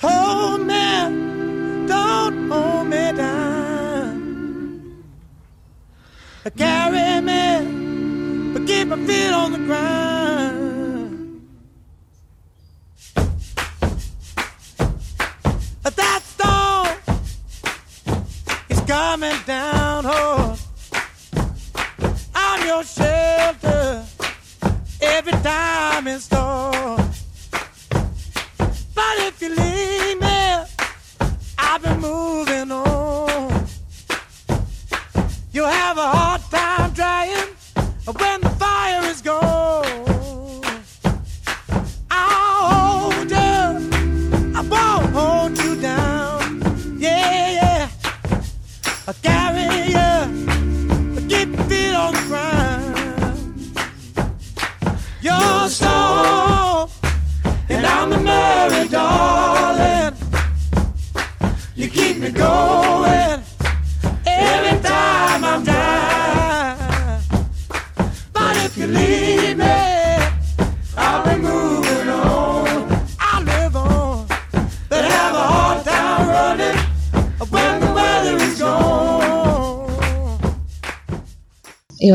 Hold me, don't hold me down. Carry me, but keep my feet on the ground.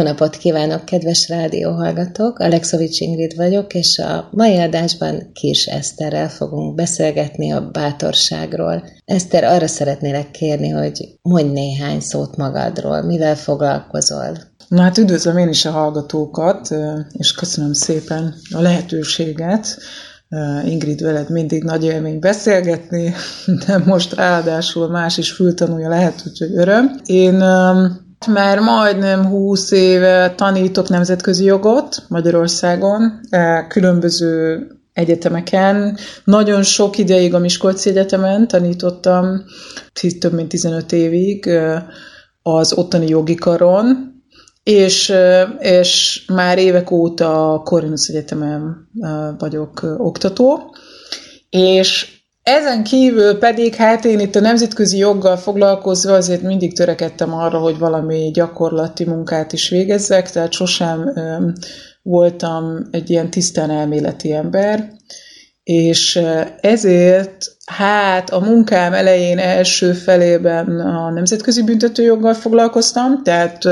Napot kívánok, kedves rádióhallgatók! Alexovics Ingrid vagyok, és a mai adásban Kis Eszterrel fogunk beszélgetni a bátorságról. Eszter, arra szeretnélek kérni, hogy mondj néhány szót magadról, mivel foglalkozol. Na hát üdvözlöm én is a hallgatókat, és köszönöm szépen a lehetőséget. Ingrid, veled mindig nagy élmény beszélgetni, de most ráadásul más is fültanulja lehet, úgyhogy öröm. Én már majdnem 20 éve tanítok nemzetközi jogot Magyarországon, különböző egyetemeken. Nagyon sok ideig a Miskolci Egyetemen tanítottam, több mint 15 évig az ottani jogi karon, és, és már évek óta a Corvinus Egyetemen vagyok oktató, és ezen kívül pedig, hát én itt a nemzetközi joggal foglalkozva azért mindig törekedtem arra, hogy valami gyakorlati munkát is végezzek, tehát sosem voltam egy ilyen tisztán elméleti ember, és ezért hát a munkám elején első felében a nemzetközi büntetőjoggal foglalkoztam, tehát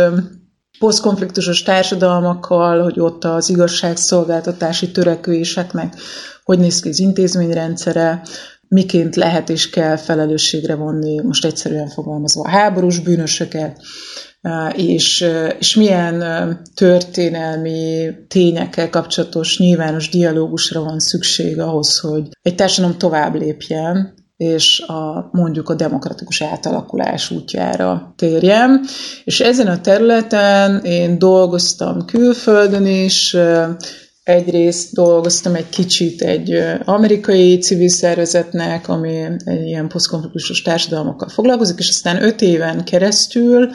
posztkonfliktusos társadalmakkal, hogy ott az igazságszolgáltatási törekvéseknek hogy néz ki az intézményrendszere, miként lehet és kell felelősségre vonni, most egyszerűen fogalmazva a háborús bűnösöket, és, és milyen történelmi tényekkel kapcsolatos nyilvános dialógusra van szükség ahhoz, hogy egy társadalom tovább lépjen, és a, mondjuk a demokratikus átalakulás útjára térjem. És ezen a területen én dolgoztam külföldön is, egyrészt dolgoztam egy kicsit egy amerikai civil szervezetnek, ami egy ilyen posztkonfliktusos társadalmakkal foglalkozik, és aztán öt éven keresztül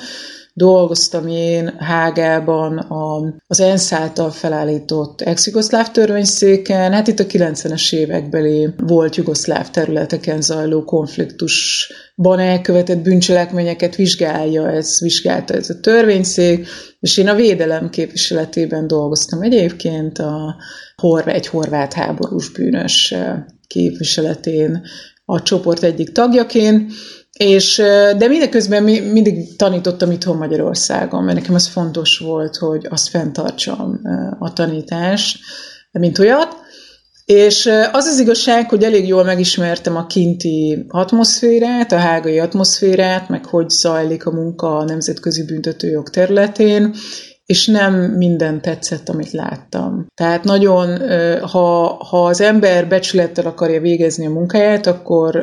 dolgoztam én Hágában a, az ENSZ által felállított ex-jugoszláv törvényszéken, hát itt a 90-es évekbeli volt jugoszláv területeken zajló konfliktusban elkövetett bűncselekményeket vizsgálja, ez vizsgálta ez a törvényszék, és én a védelem képviseletében dolgoztam egyébként a egy horvát háborús bűnös képviseletén a csoport egyik tagjaként, és, de mindeközben mindig tanítottam itthon Magyarországon, mert nekem az fontos volt, hogy azt fenntartsam a tanítást, mint olyat. És az az igazság, hogy elég jól megismertem a kinti atmoszférát, a hágai atmoszférát, meg hogy zajlik a munka a nemzetközi büntetőjog területén, és nem minden tetszett, amit láttam. Tehát nagyon, ha, ha az ember becsülettel akarja végezni a munkáját, akkor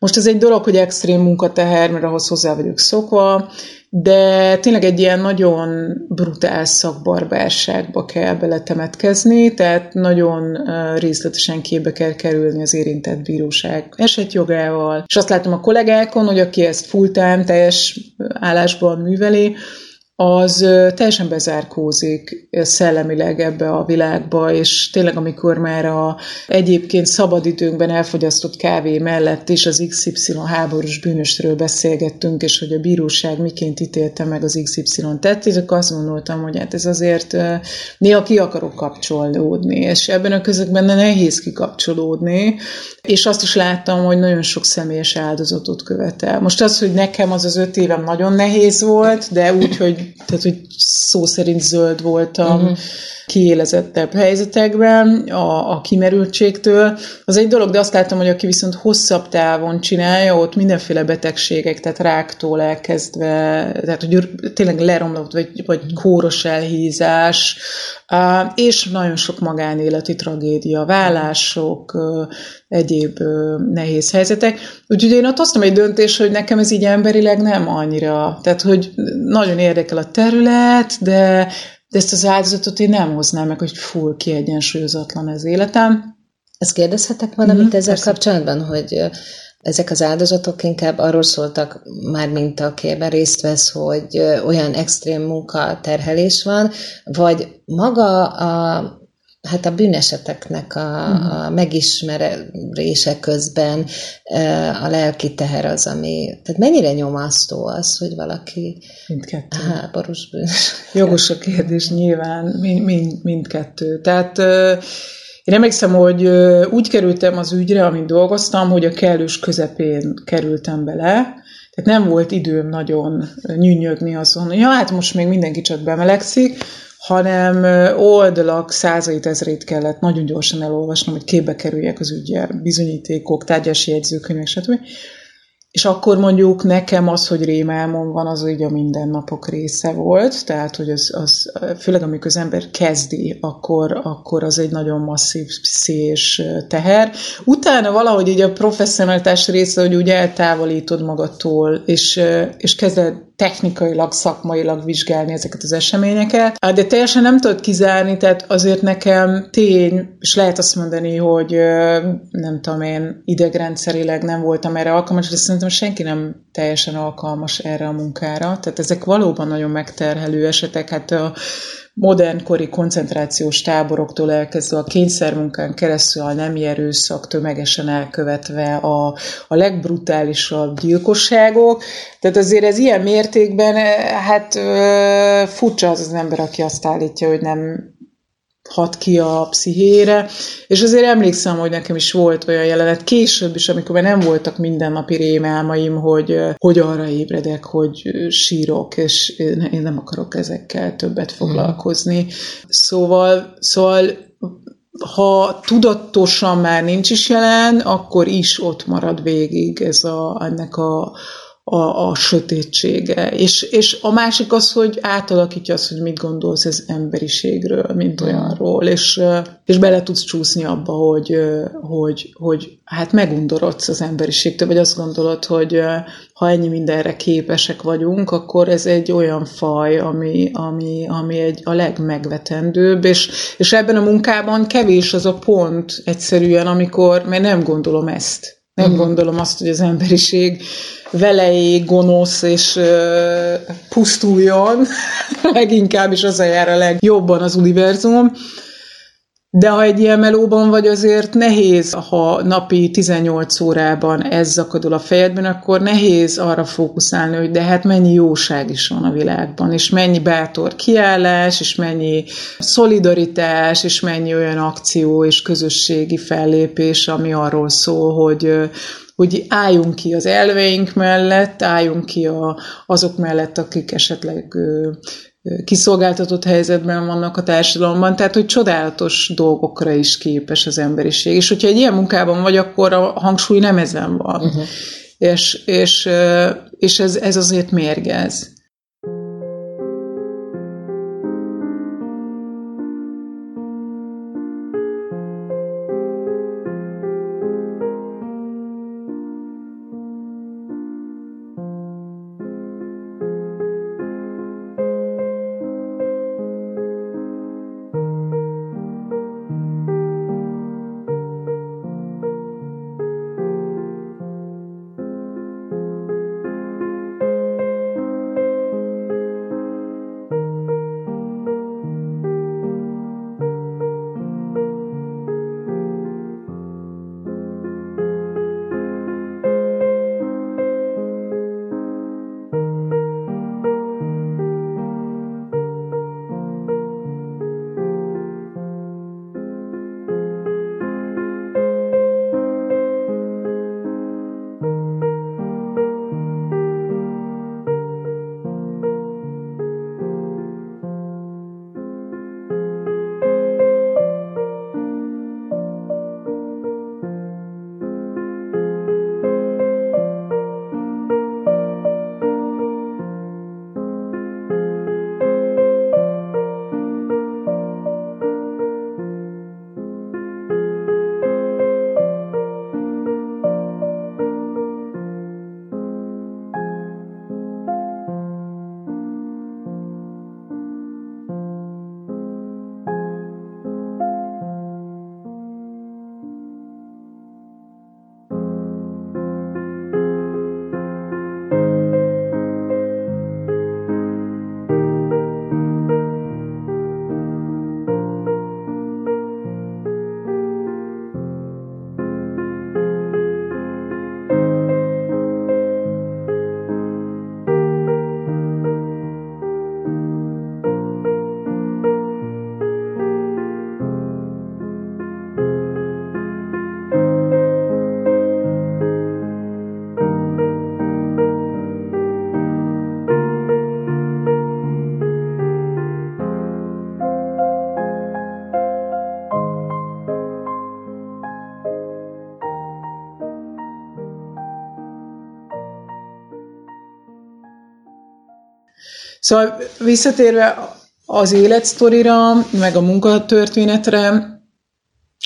most ez egy dolog, hogy extrém munkateher, mert ahhoz hozzá vagyok szokva, de tényleg egy ilyen nagyon brutál szakbarbárságba kell beletemetkezni, tehát nagyon részletesen képbe kell kerülni az érintett bíróság esetjogával. És azt látom a kollégákon, hogy aki ezt full-time, teljes állásban műveli, az teljesen bezárkózik szellemileg ebbe a világba, és tényleg amikor már a egyébként szabadidőnkben elfogyasztott kávé mellett is az XY háborús bűnösről beszélgettünk, és hogy a bíróság miként ítélte meg az XY tettét, azt gondoltam, hogy hát ez azért néha ki akarok kapcsolódni, és ebben a közökben nehéz kikapcsolódni, és azt is láttam, hogy nagyon sok személyes áldozatot követel. Most az, hogy nekem az az öt évem nagyon nehéz volt, de úgy, hogy tehát hogy szó szerint zöld voltam uh-huh. Kiélezettebb helyzetekben a, a kimerültségtől. Az egy dolog, de azt láttam, hogy aki viszont hosszabb távon csinálja, ott mindenféle betegségek, tehát ráktól elkezdve, tehát hogy tényleg leromlott, vagy, vagy kóros elhízás, és nagyon sok magánéleti tragédia, vállások, egyéb nehéz helyzetek. Úgyhogy én ott hoztam egy döntés, hogy nekem ez így emberileg nem annyira, tehát hogy nagyon érdekel a terület, de, de ezt az áldozatot én nem hoznám meg, hogy full kiegyensúlyozatlan az életem. Ezt kérdezhetek valamit mm, ezzel persze. kapcsolatban, hogy ezek az áldozatok inkább arról szóltak, már mint akiben részt vesz, hogy olyan extrém munka terhelés van, vagy maga a hát a bűneseteknek a, uh-huh. a megismerése közben a lelki teher az, ami... Tehát mennyire nyomasztó az, hogy valaki Mindkettő. háborús bűnös. Jogos a kérdés, nyilván mind, mind, mindkettő. Tehát én emlékszem, hogy úgy kerültem az ügyre, amit dolgoztam, hogy a kellős közepén kerültem bele, tehát nem volt időm nagyon nyűnyögni azon, ja, hát most még mindenki csak bemelegszik, hanem oldalak százait, ezrét kellett nagyon gyorsan elolvasnom, hogy képbe kerüljek az ügyel, bizonyítékok, tárgyási jegyzőkönyvek, stb. És akkor mondjuk nekem az, hogy rémálmom van, az ugye a mindennapok része volt, tehát hogy az, az főleg amikor az ember kezdi, akkor, akkor az egy nagyon masszív és teher. Utána valahogy így a professzionalitás része, hogy úgy eltávolítod magadtól, és, és kezded technikailag, szakmailag vizsgálni ezeket az eseményeket, de teljesen nem tudod kizárni, tehát azért nekem tény, és lehet azt mondani, hogy nem tudom én, idegrendszerileg nem voltam erre alkalmas, de szerintem senki nem teljesen alkalmas erre a munkára, tehát ezek valóban nagyon megterhelő esetek, hát a modernkori koncentrációs táboroktól elkezdve a kényszermunkán keresztül a nemi erőszak tömegesen elkövetve a, a legbrutálisabb gyilkosságok. Tehát azért ez ilyen mértékben, hát furcsa az az ember, aki azt állítja, hogy nem hat ki a pszichéjére, és azért emlékszem, hogy nekem is volt olyan jelenet később is, amikor már nem voltak mindennapi rémálmaim, hogy, hogy arra ébredek, hogy sírok, és én nem akarok ezekkel többet foglalkozni. Szóval, szóval ha tudatosan már nincs is jelen, akkor is ott marad végig ez a, ennek a, a, a sötétsége. És, és a másik az, hogy átalakítja azt, hogy mit gondolsz az emberiségről, mint olyanról, és, és bele tudsz csúszni abba, hogy, hogy, hogy hát megundorodsz az emberiségtől, vagy azt gondolod, hogy ha ennyi mindenre képesek vagyunk, akkor ez egy olyan faj, ami, ami, ami egy a legmegvetendőbb, és, és ebben a munkában kevés az a pont egyszerűen, amikor, mert nem gondolom ezt. Nem mm. gondolom azt, hogy az emberiség velejé gonosz és ö, pusztuljon, leginkább is az jár a legjobban az univerzum. De ha egy ilyen melóban vagy, azért nehéz, ha napi 18 órában ez zakadul a fejedben, akkor nehéz arra fókuszálni, hogy de hát mennyi jóság is van a világban, és mennyi bátor kiállás, és mennyi szolidaritás, és mennyi olyan akció és közösségi fellépés, ami arról szól, hogy hogy álljunk ki az elveink mellett, álljunk ki a, azok mellett, akik esetleg kiszolgáltatott helyzetben vannak a társadalomban, tehát hogy csodálatos dolgokra is képes az emberiség. És hogyha egy ilyen munkában vagy, akkor a hangsúly nem ezen van. Uh-huh. És, és, és ez, ez azért mérgez. Szóval visszatérve az életsztorira, meg a munkatörténetre,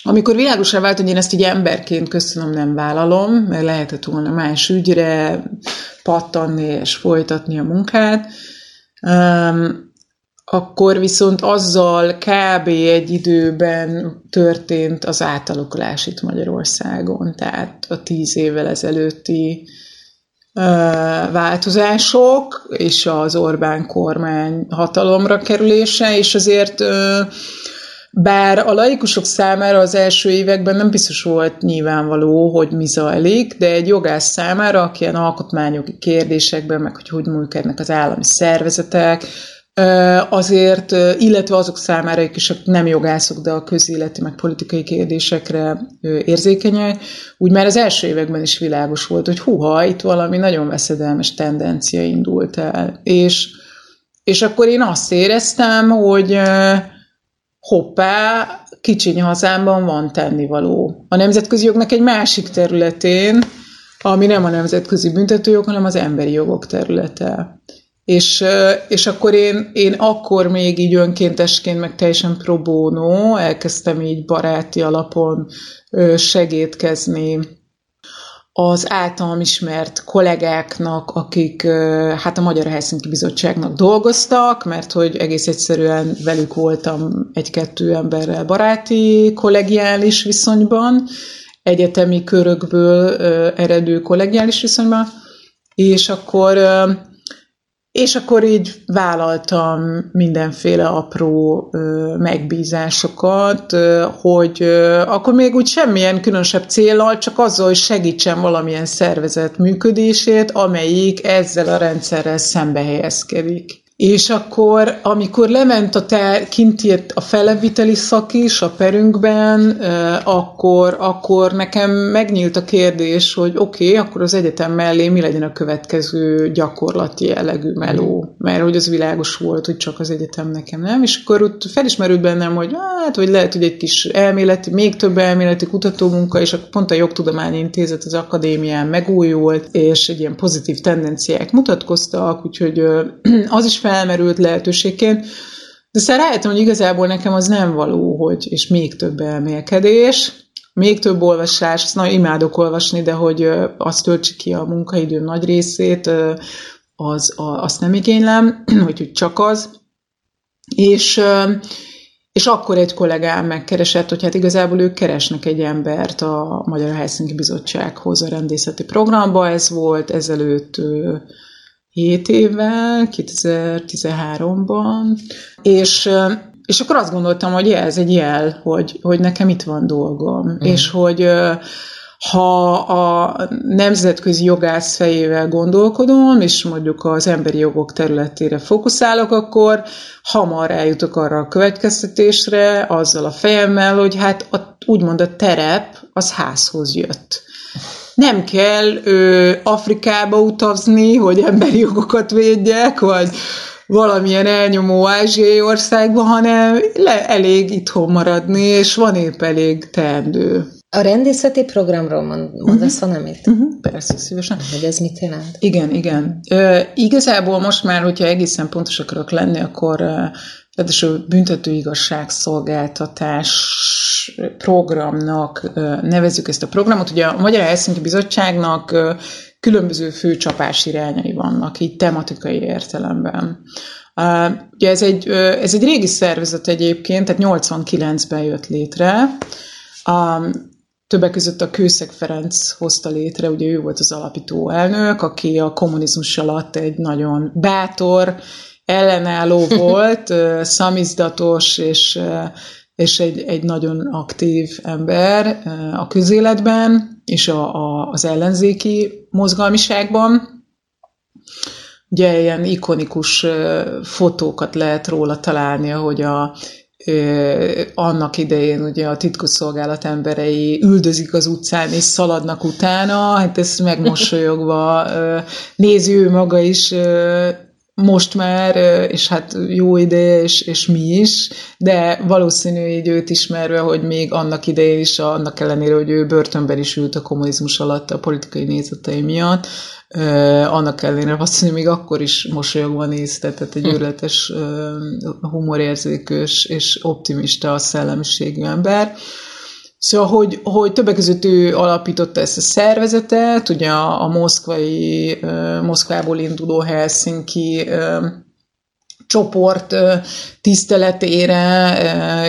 amikor világosra vált, hogy én ezt így emberként köszönöm, nem vállalom, mert lehetett volna más ügyre pattanni és folytatni a munkát, um, akkor viszont azzal kb. egy időben történt az átalakulás itt Magyarországon, tehát a tíz évvel ezelőtti változások, és az Orbán kormány hatalomra kerülése, és azért bár a laikusok számára az első években nem biztos volt nyilvánvaló, hogy mi zajlik, de egy jogász számára, aki ilyen alkotmányogi kérdésekben, meg hogy hogy működnek az állami szervezetek, azért, illetve azok számára, akik nem jogászok, de a közéleti, meg politikai kérdésekre érzékenyek, úgy már az első években is világos volt, hogy huha, itt valami nagyon veszedelmes tendencia indult el. És, és akkor én azt éreztem, hogy hoppá, kicsiny hazámban van tennivaló. A nemzetközi jognak egy másik területén, ami nem a nemzetközi büntetőjog, hanem az emberi jogok területe. És, és akkor én, én akkor még így önkéntesként, meg teljesen pro bono elkezdtem így baráti alapon segítkezni az általam ismert kollégáknak, akik hát a Magyar Helsinki Bizottságnak dolgoztak, mert hogy egész egyszerűen velük voltam egy-kettő emberrel baráti, kollegiális viszonyban, egyetemi körökből eredő kollegiális viszonyban, és akkor és akkor így vállaltam mindenféle apró ö, megbízásokat, ö, hogy ö, akkor még úgy semmilyen különösebb célral, csak azzal, hogy segítsen valamilyen szervezet működését, amelyik ezzel a rendszerrel szembe helyezkedik. És akkor, amikor lement a te, kint írt a feleviteli szak is a perünkben, akkor, akkor nekem megnyílt a kérdés, hogy oké, okay, akkor az egyetem mellé mi legyen a következő gyakorlati jellegű meló. Mert hogy az világos volt, hogy csak az egyetem nekem nem. És akkor ott felismerült bennem, hogy hát, hogy lehet, hogy egy kis elméleti, még több elméleti kutatómunka, és akkor pont a Jogtudományi Intézet az akadémián megújult, és egy ilyen pozitív tendenciák mutatkoztak, úgyhogy az is fel felmerült lehetőségként, de aztán rájöttem, hogy igazából nekem az nem való, hogy, és még több elmélkedés, még több olvasás, azt nagyon imádok olvasni, de hogy azt töltsi ki a munkaidő nagy részét, az, azt nem igénylem, hogy csak az. És, és akkor egy kollégám megkeresett, hogy hát igazából ők keresnek egy embert a Magyar Helsinki Bizottsághoz a rendészeti programba, ez volt ezelőtt 7 évvel, 2013-ban, és, és akkor azt gondoltam, hogy ez egy jel, hogy, hogy nekem itt van dolgom, mm. és hogy ha a nemzetközi jogász fejével gondolkodom, és mondjuk az emberi jogok területére fókuszálok, akkor hamar eljutok arra a következtetésre, azzal a fejemmel, hogy hát a, úgymond a terep az házhoz jött nem kell ö, Afrikába utazni, hogy emberi jogokat védjek, vagy valamilyen elnyomó ázsiai országba, hanem le, elég itthon maradni, és van épp elég teendő. A rendészeti programról mond, mondasz uh-huh. valamit? Uh-huh. Persze, szívesen. Hogy ez mit jelent? Igen, igen. Ö, igazából most már, hogyha egészen pontos akarok lenni, akkor ráadásul büntető igazságszolgáltatás programnak nevezzük ezt a programot. Ugye a Magyar Helsinki Bizottságnak különböző fő csapás irányai vannak, így tematikai értelemben. Ugye ez egy, ez egy régi szervezet egyébként, tehát 89-ben jött létre. Többek között a Kőszeg Ferenc hozta létre, ugye ő volt az alapító elnök, aki a kommunizmus alatt egy nagyon bátor, ellenálló volt, szamizdatos és, és egy, egy nagyon aktív ember a közéletben és a, a, az ellenzéki mozgalmiságban. Ugye ilyen ikonikus fotókat lehet róla találni, ahogy a, annak idején ugye a titkosszolgálat emberei üldözik az utcán és szaladnak utána, hát ezt megmosolyogva nézi ő maga is most már, és hát jó ideje, és, és mi is, de valószínű így őt ismerve, hogy még annak idején is, annak ellenére, hogy ő börtönben is ült a kommunizmus alatt a politikai nézetei miatt, annak ellenére valószínű még akkor is mosolyogva nézte, tehát egy hm. őrületes humorérzékős és optimista szellemiségű ember. Szóval, hogy, hogy többek között ő alapította ezt a szervezetet, ugye a, moszkvai, Moszkvából induló Helsinki csoport tiszteletére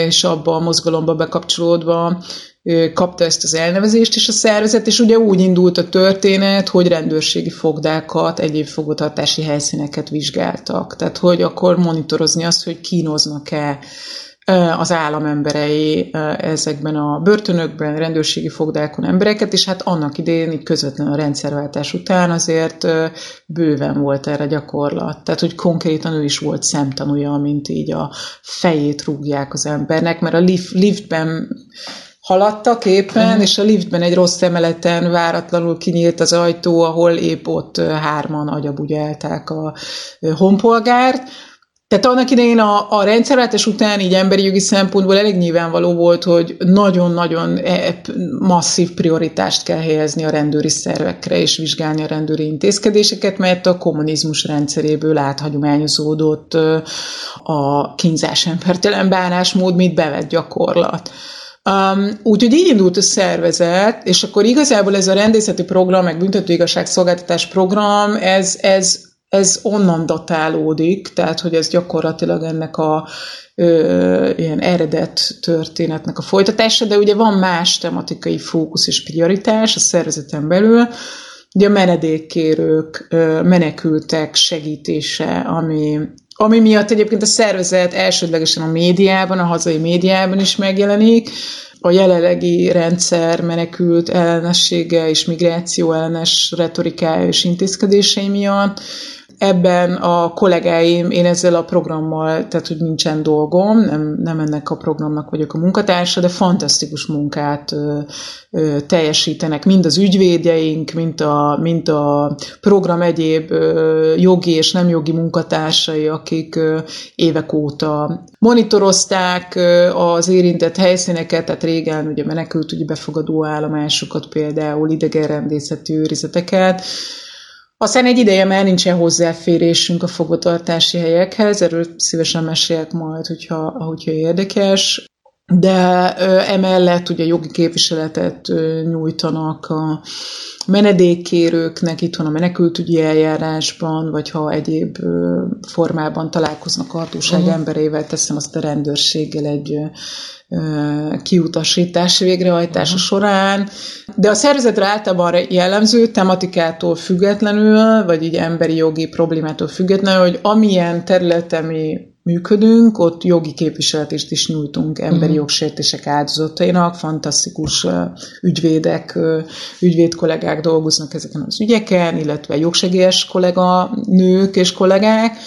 és abba a mozgalomba bekapcsolódva kapta ezt az elnevezést, és a szervezet, és ugye úgy indult a történet, hogy rendőrségi fogdákat, egyéb fogvatartási helyszíneket vizsgáltak. Tehát, hogy akkor monitorozni azt, hogy kínoznak-e az állam emberei ezekben a börtönökben, rendőrségi fogdákon embereket, és hát annak idején, így közvetlenül a rendszerváltás után azért bőven volt erre gyakorlat. Tehát, hogy konkrétan ő is volt szemtanúja, mint így a fejét rúgják az embernek, mert a lift, liftben haladtak éppen, uh-huh. és a liftben egy rossz emeleten váratlanul kinyílt az ajtó, ahol épp ott hárman agyabugyálták a honpolgárt, tehát annak idején a, a rendszerváltás után így emberi jogi szempontból elég nyilvánvaló volt, hogy nagyon-nagyon e, masszív prioritást kell helyezni a rendőri szervekre, és vizsgálni a rendőri intézkedéseket, mert a kommunizmus rendszeréből áthagyományozódott a kínzás embertelen bánásmód, mit bevett gyakorlat. Um, úgyhogy így indult a szervezet, és akkor igazából ez a rendészeti program, meg büntetőigazságszolgáltatás program, ez, ez ez onnan datálódik, tehát hogy ez gyakorlatilag ennek a ö, ilyen eredet történetnek a folytatása, de ugye van más tematikai fókusz és prioritás a szervezeten belül, ugye a menedékkérők, ö, menekültek segítése, ami, ami miatt egyébként a szervezet elsődlegesen a médiában, a hazai médiában is megjelenik, a jelenlegi rendszer menekült ellenessége és migráció ellenes retorikája és intézkedései miatt, ebben a kollégáim, én ezzel a programmal, tehát hogy nincsen dolgom, nem, nem ennek a programnak vagyok a munkatársa, de fantasztikus munkát ö, ö, teljesítenek, mind az ügyvédjeink, mind a, mind a program egyéb ö, jogi és nem jogi munkatársai, akik ö, évek óta monitorozták ö, az érintett helyszíneket, tehát régen ugye menekült ugye befogadó állomásokat, például idegenrendészeti őrizeteket, aztán egy ideje már nincsen hozzáférésünk a fogvatartási helyekhez, erről szívesen mesélek majd, hogyha, hogyha érdekes. De emellett ugye jogi képviseletet nyújtanak a menedékkérőknek itthon a menekültügyi eljárásban, vagy ha egyéb formában találkoznak a hatóság uh-huh. emberével, teszem azt a rendőrséggel egy kiutasítás végrehajtása uh-huh. során, de a szervezetre általában jellemző tematikától függetlenül, vagy így emberi jogi problémától függetlenül, hogy amilyen területen mi működünk, ott jogi képviseletést is nyújtunk emberi uh-huh. jogsértések áldozatainak, fantasztikus ügyvédek, ügyvéd kollégák dolgoznak ezeken az ügyeken, illetve jogsegélyes kollega nők és kollégák.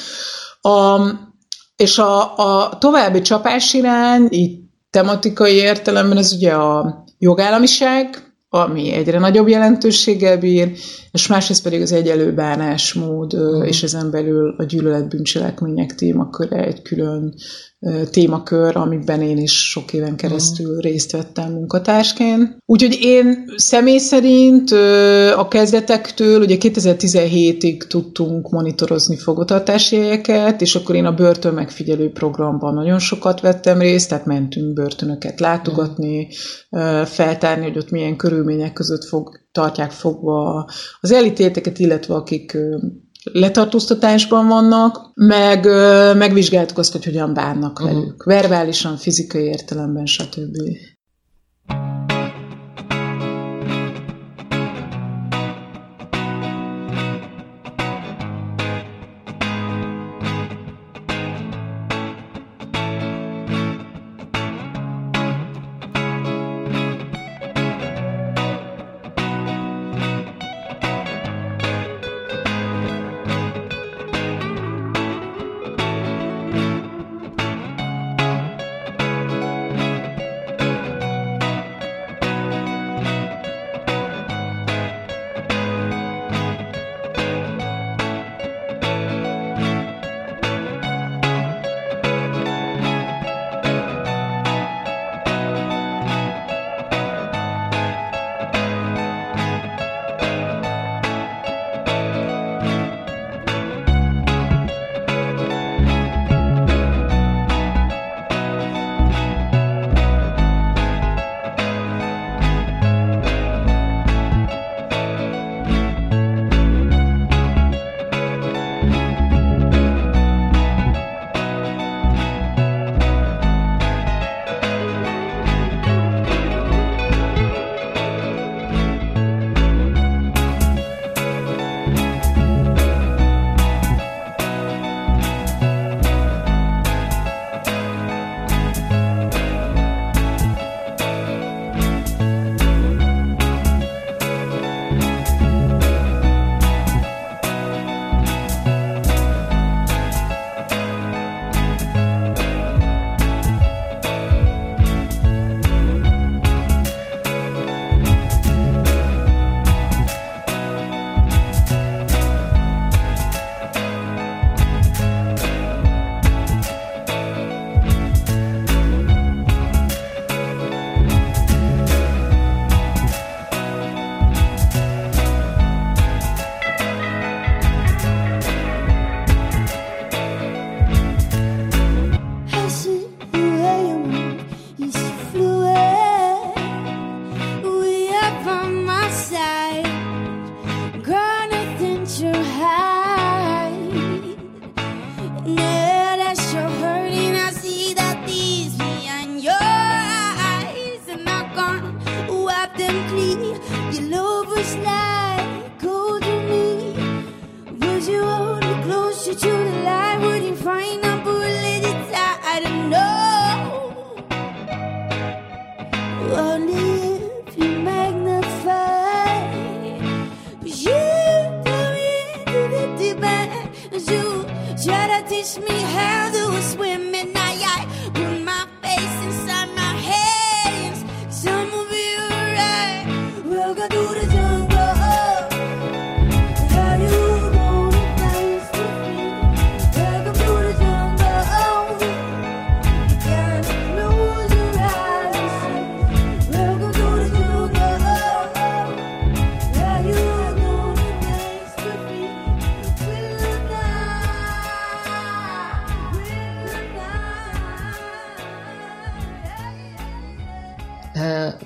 A, és a, a további csapásirány, így tematikai értelemben ez ugye a jogállamiság, ami egyre nagyobb jelentőséggel bír, és másrészt pedig az egyelő bánásmód, mm. és ezen belül a gyűlöletbűncselekmények témaköre egy külön témakör, amiben én is sok éven keresztül mm. részt vettem munkatársként. Úgyhogy én személy szerint a kezdetektől, ugye 2017-ig tudtunk monitorozni fogvatartási helyeket, és akkor én a börtön megfigyelő programban nagyon sokat vettem részt, tehát mentünk börtönöket látogatni, mm. feltárni, hogy ott milyen körülmények között fog, tartják fogva az elítélteket, illetve akik letartóztatásban vannak, meg megvizsgáltuk azt, hogy hogyan bánnak uh-huh. velük. Verbálisan, fizikai értelemben, stb.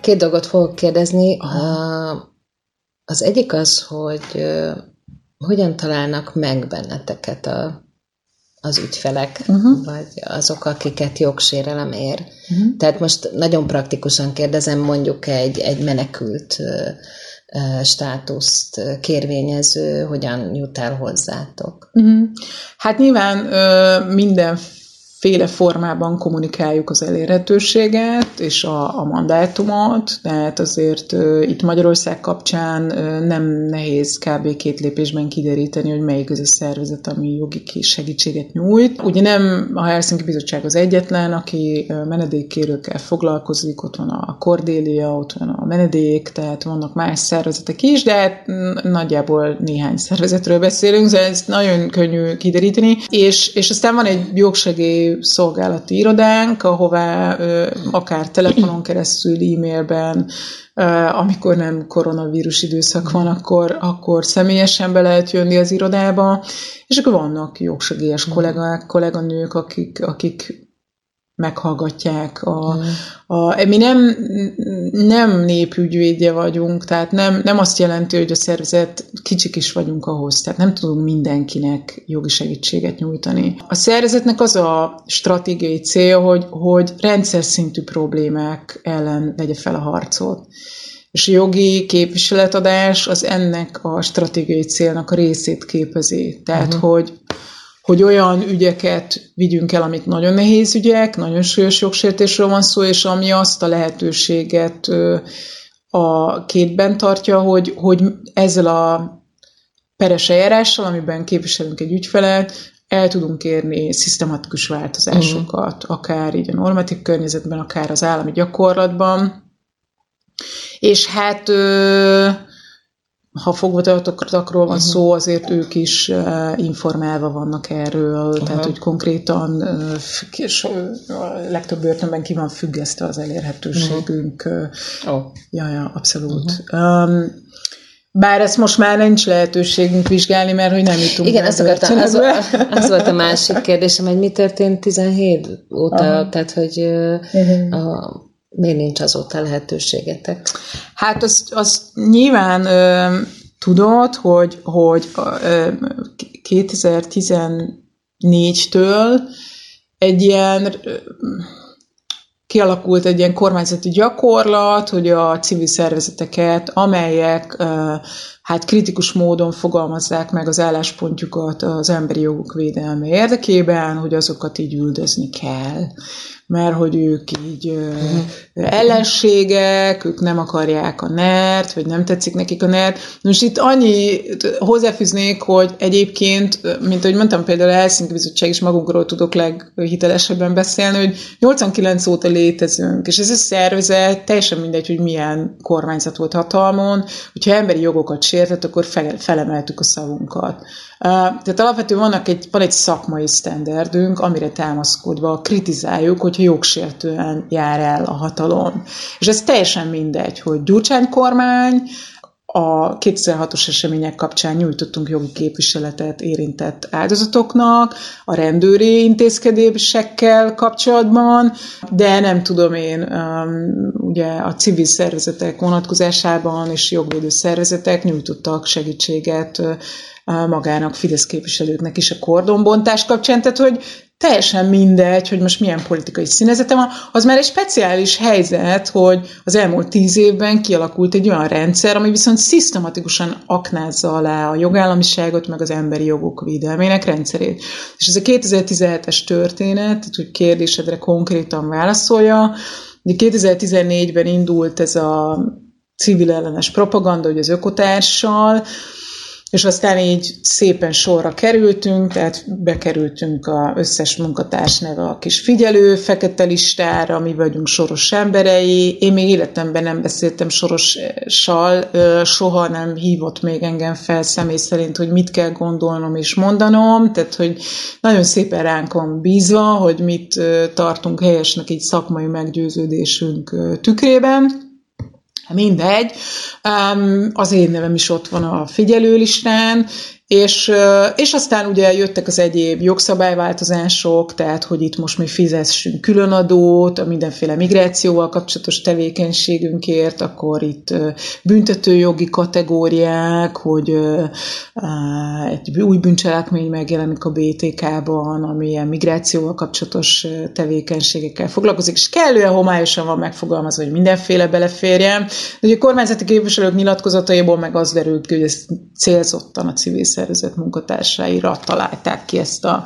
Két dolgot fogok kérdezni. Az egyik az, hogy hogyan találnak meg benneteket a, az ügyfelek, uh-huh. vagy azok, akiket jogsérelem ér. Uh-huh. Tehát most nagyon praktikusan kérdezem, mondjuk egy, egy menekült státuszt kérvényező, hogyan jut el hozzátok? Uh-huh. Hát nyilván ö, mindenféle formában kommunikáljuk az elérhetőséget és a, a mandátumot, tehát azért ö, itt Magyarország kapcsán ö, nem nehéz kb. két lépésben kideríteni, hogy melyik az a szervezet, ami jogi segítséget nyújt. Ugye nem a Helsinki Bizottság az egyetlen, aki menedékkérőkkel foglalkozik, ott van a Cordélia, ott van a menedék, tehát vannak más szervezetek is, de hát nagyjából néhány szervezetről beszélünk, szóval ez nagyon könnyű kideríteni, és, és aztán van egy jogsegély szolgálati irodánk, ahová akár telefonon keresztül, e-mailben, amikor nem koronavírus időszak van, akkor, akkor személyesen be lehet jönni az irodába, és akkor vannak jogsegélyes kollégák, kolléganők, akik, akik meghallgatják. A, a, mi nem, nem népügyvédje vagyunk, tehát nem, nem azt jelenti, hogy a szervezet kicsik is vagyunk ahhoz, tehát nem tudunk mindenkinek jogi segítséget nyújtani. A szervezetnek az a stratégiai cél, hogy, hogy rendszer szintű problémák ellen vegye fel a harcot. És a jogi képviseletadás az ennek a stratégiai célnak a részét képezi. Tehát, uh-huh. hogy hogy olyan ügyeket vigyünk el, amik nagyon nehéz ügyek, nagyon súlyos jogsértésről van szó, és ami azt a lehetőséget a kétben tartja, hogy, hogy ezzel a peres eljárással, amiben képviselünk egy ügyfelet, el tudunk érni szisztematikus változásokat, uh-huh. akár így a normatív környezetben, akár az állami gyakorlatban. És hát ha fogvatartottakról van uh-huh. szó, azért ők is uh, informálva vannak erről, uh-huh. tehát hogy konkrétan uh, és a legtöbb börtönben ki van függesztve az elérhetőségünk. Uh-huh. Oh. Ja, ja, abszolút. Uh-huh. Um, bár ezt most már nincs lehetőségünk vizsgálni, mert hogy nem jutunk Igen, azt akartam, az, az volt a másik kérdésem, hogy mi történt 17 óta, Aha. tehát hogy uh-huh. a, Miért nincs azóta lehetőségetek? Hát azt, azt nyilván ö, tudod, hogy, hogy ö, 2014-től egy ilyen ö, kialakult egy ilyen kormányzati gyakorlat, hogy a civil szervezeteket, amelyek hát kritikus módon fogalmazzák meg az álláspontjukat az emberi jogok védelme érdekében, hogy azokat így üldözni kell mert hogy ők így uh-huh. Ellenségek, ők nem akarják a nert, vagy nem tetszik nekik a nert. Most itt annyi hozzáfűznék, hogy egyébként, mint ahogy mondtam, például a Helsinki Bizottság is magunkról tudok leghitelesebben beszélni, hogy 89 óta létezünk, és ez a szervezet teljesen mindegy, hogy milyen kormányzat volt hatalmon, hogyha emberi jogokat sértett, akkor felemeltük a szavunkat. Tehát alapvetően vannak egy, van egy szakmai sztenderdünk, amire támaszkodva kritizáljuk, hogyha jogsértően jár el a hatalom. És ez teljesen mindegy, hogy Gyurcsány kormány, a 2006-os események kapcsán nyújtottunk jogi képviseletet érintett áldozatoknak, a rendőri intézkedésekkel kapcsolatban, de nem tudom én, um, ugye a civil szervezetek vonatkozásában és jogvédő szervezetek nyújtottak segítséget magának, Fidesz képviselőknek is a kordonbontás kapcsán, tehát hogy teljesen mindegy, hogy most milyen politikai színezete van, az már egy speciális helyzet, hogy az elmúlt tíz évben kialakult egy olyan rendszer, ami viszont szisztematikusan aknázza alá a jogállamiságot, meg az emberi jogok védelmének rendszerét. És ez a 2017-es történet, hogy kérdésedre konkrétan válaszolja, 2014-ben indult ez a civil ellenes propaganda, hogy az ökotársal, és aztán így szépen sorra kerültünk, tehát bekerültünk a összes munkatárs neve a kis figyelő fekete listára, mi vagyunk soros emberei. Én még életemben nem beszéltem sorossal, soha nem hívott még engem fel személy szerint, hogy mit kell gondolnom és mondanom, tehát hogy nagyon szépen ránk van bízva, hogy mit tartunk helyesnek egy szakmai meggyőződésünk tükrében. Mindegy. Az én nevem is ott van a figyelőlistán, és, és aztán ugye jöttek az egyéb jogszabályváltozások, tehát hogy itt most mi fizessünk különadót a mindenféle migrációval kapcsolatos tevékenységünkért, akkor itt büntetőjogi kategóriák, hogy egy új bűncselekmény megjelenik a BTK-ban, ami ilyen migrációval kapcsolatos tevékenységekkel foglalkozik, és kellően homályosan van megfogalmazva, hogy mindenféle beleférjen. De ugye a kormányzati képviselők nyilatkozataiból meg az derült hogy ez célzottan a civil szervezet munkatársaira találták ki ezt a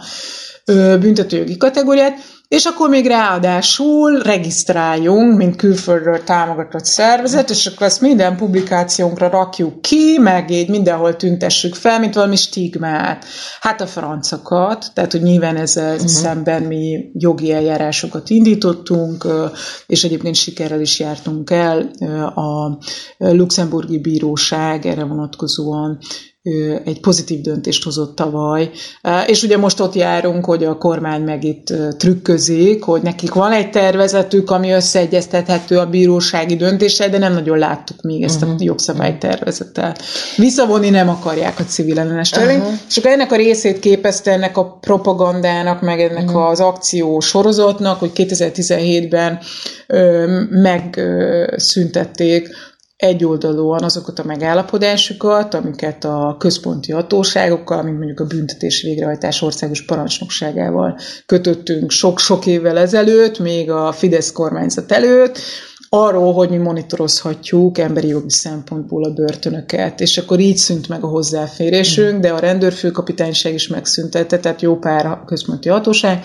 büntetőjogi kategóriát, és akkor még ráadásul regisztráljunk, mint külföldről támogatott szervezet, és akkor ezt minden publikációnkra rakjuk ki, meg így mindenhol tüntessük fel, mint valami stigmát. Hát a francokat, tehát hogy nyilván ezzel uh-huh. szemben mi jogi eljárásokat indítottunk, és egyébként sikerrel is jártunk el a luxemburgi bíróság erre vonatkozóan egy pozitív döntést hozott tavaly, és ugye most ott járunk, hogy a kormány meg itt trükközik, hogy nekik van egy tervezetük, ami összeegyeztethető a bírósági döntéssel, de nem nagyon láttuk még ezt a uh-huh. jogszabálytervezettel. Visszavonni nem akarják a civil ellenes törvényt, uh-huh. és akkor ennek a részét képezte ennek a propagandának, meg ennek uh-huh. az akció sorozatnak, hogy 2017-ben ö, megszüntették egyoldalúan azokat a megállapodásokat, amiket a központi hatóságokkal, mint mondjuk a büntetés végrehajtás országos parancsnokságával kötöttünk sok-sok évvel ezelőtt, még a Fidesz kormányzat előtt, arról, hogy mi monitorozhatjuk emberi jogi szempontból a börtönöket, és akkor így szűnt meg a hozzáférésünk, de a rendőrfőkapitányság is megszüntette, tehát jó pár központi hatóság,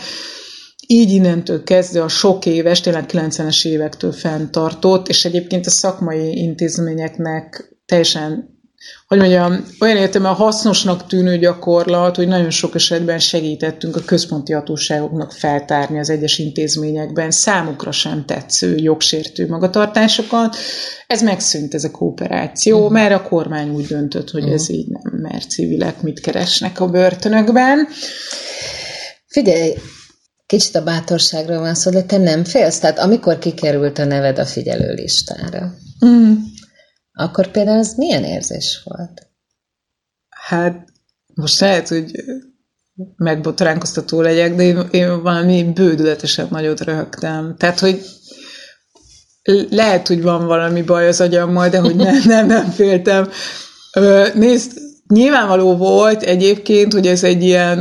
így innentől kezdve a sok éves, tényleg 90-es évektől fenntartott, és egyébként a szakmai intézményeknek teljesen hogy mondjam, olyan értelemben hasznosnak tűnő gyakorlat, hogy nagyon sok esetben segítettünk a központi hatóságoknak feltárni az egyes intézményekben számukra sem tetsző, jogsértő magatartásokat. Ez megszűnt, ez a kooperáció, uh-huh. mert a kormány úgy döntött, hogy uh-huh. ez így nem, mert civilek mit keresnek a börtönökben. Figyelj, Kicsit a bátorságról van szó, de te nem félsz? Tehát amikor kikerült a neved a figyelő listára, mm. akkor például az milyen érzés volt? Hát most lehet, hogy megbotránkoztató legyek, de én, én valami bődületesen nagyot röhögtem. Tehát, hogy lehet, hogy van valami baj az agyammal, de hogy nem, nem, nem féltem. Nézd, Nyilvánvaló volt egyébként, hogy ez egy ilyen